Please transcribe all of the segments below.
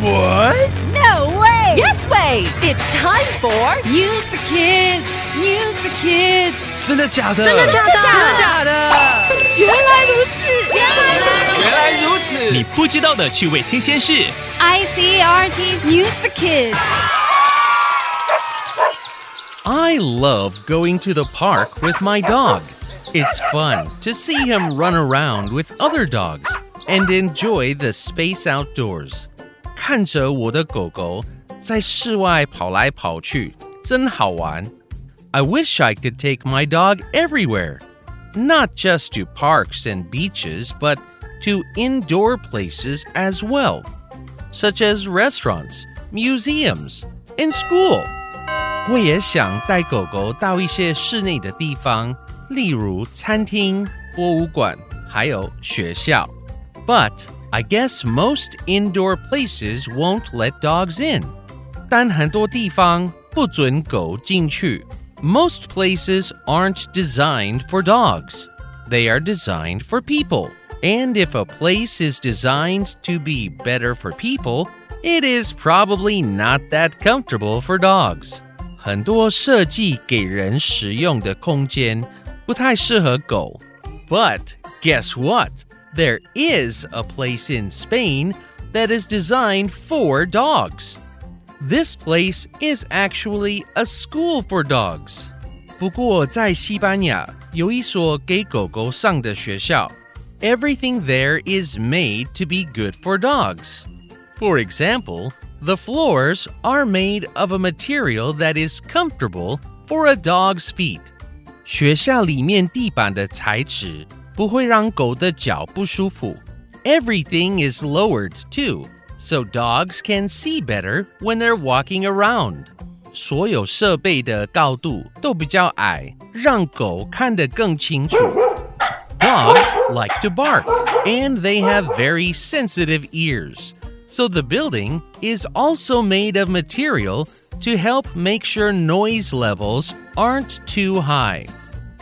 What? No way! Yes way! It's time for News for Kids. News for Kids. 真的假的？真的假的？真的假的？原来如此，原来如此。原来如此。你不知道的趣味新鲜事。 ICRT's News for Kids. I love going to the park with my dog. It's fun to see him run around with other dogs and enjoy the space outdoors. 看着我的狗狗在室外跑来跑去，真好玩。I wish I could take my dog everywhere, not just to parks and beaches, but to indoor places as well, such as restaurants, museums, and school. 我也想带狗狗到一些室内的地方，例如餐厅、博物馆，还有学校。But I guess most indoor places won't let dogs in. 但很多地方不准狗进去。Most places aren't designed for dogs. They are designed for people. And if a place is designed to be better for people, it is probably not that comfortable for dogs. 很多设计给人使用的空间不太适合狗。But guess what? There is a place in Spain that is designed for dogs. This place is actually a school for dogs. 不过在西班牙有一所给狗狗上的学校。Everything there is made to be good for dogs. For example, the floors are made of a material that is comfortable for a dog's feet. 学校里面地板的材质 不会让狗的脚不舒服。Everything is lowered too, so dogs can see better when they're walking around. 所有设备的高度都比较矮，让狗看得更清楚。Dogs like to bark, and they have very sensitive ears. So the building is also made of material to help make sure noise levels aren't too high.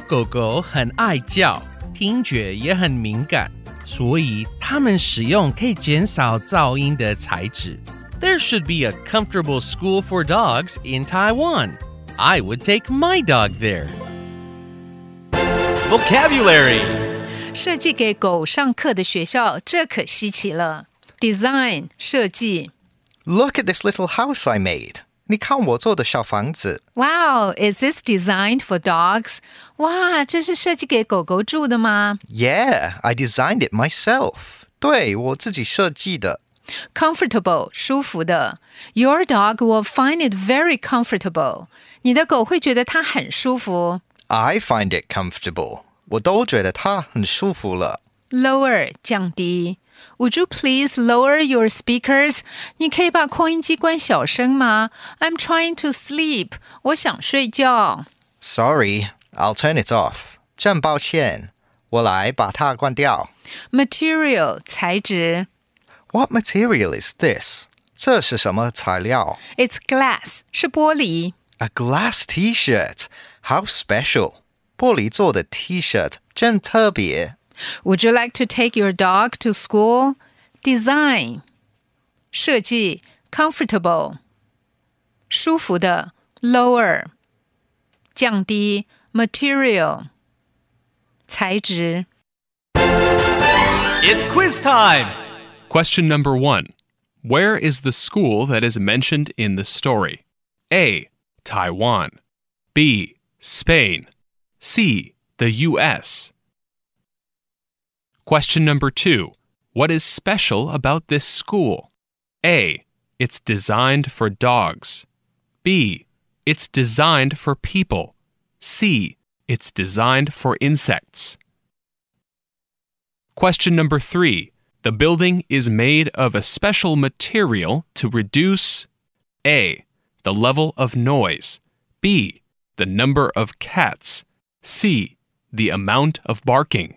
狗狗很爱叫， 听觉也很敏感，所以它们使用可以减少噪音的材质。There should be a comfortable school for dogs in Taiwan. I would take my dog there. Vocabulary 设计给狗上课的学校，这可稀奇了。Design 设计。 Look at this little house I made. 你看我做的小房子。 Wow, is this designed for dogs? 哇，这是设计给狗狗住的吗 Yeah, I designed it myself. 对我自己设计的。 ？Comfortable 舒服的。Your dog will find it very comfortable. 你的狗会觉得它很舒服。 I find it comfortable. 我都觉得它很舒服了。 Lower 降低。 Would you please lower your speakers？你可以把扩音机关小声吗？I'm trying to sleep。我想睡觉。 Sorry, I'll turn it off. 真抱歉，我来把它关掉。 Material 材质。 What material is this? 这是什么材料 It's glass 是玻璃。 A glass T-shirt. How special. 玻璃做的 T-shirt 真特别。 Would you like to take your dog to school? Design 设计 comfortable 舒服的 lower 降低 material 材质 It's quiz time. Question number one Where is the school that is mentioned in the story? A. Taiwan. B. Spain. C. The U.S. Question number two What is special about this school? A. It's designed for dogs. B. It's designed for people. C. It's designed for insects. Question number three. The building is made of a special material to reduce A. The level of noise. B. The number of cats. C. The amount of barking.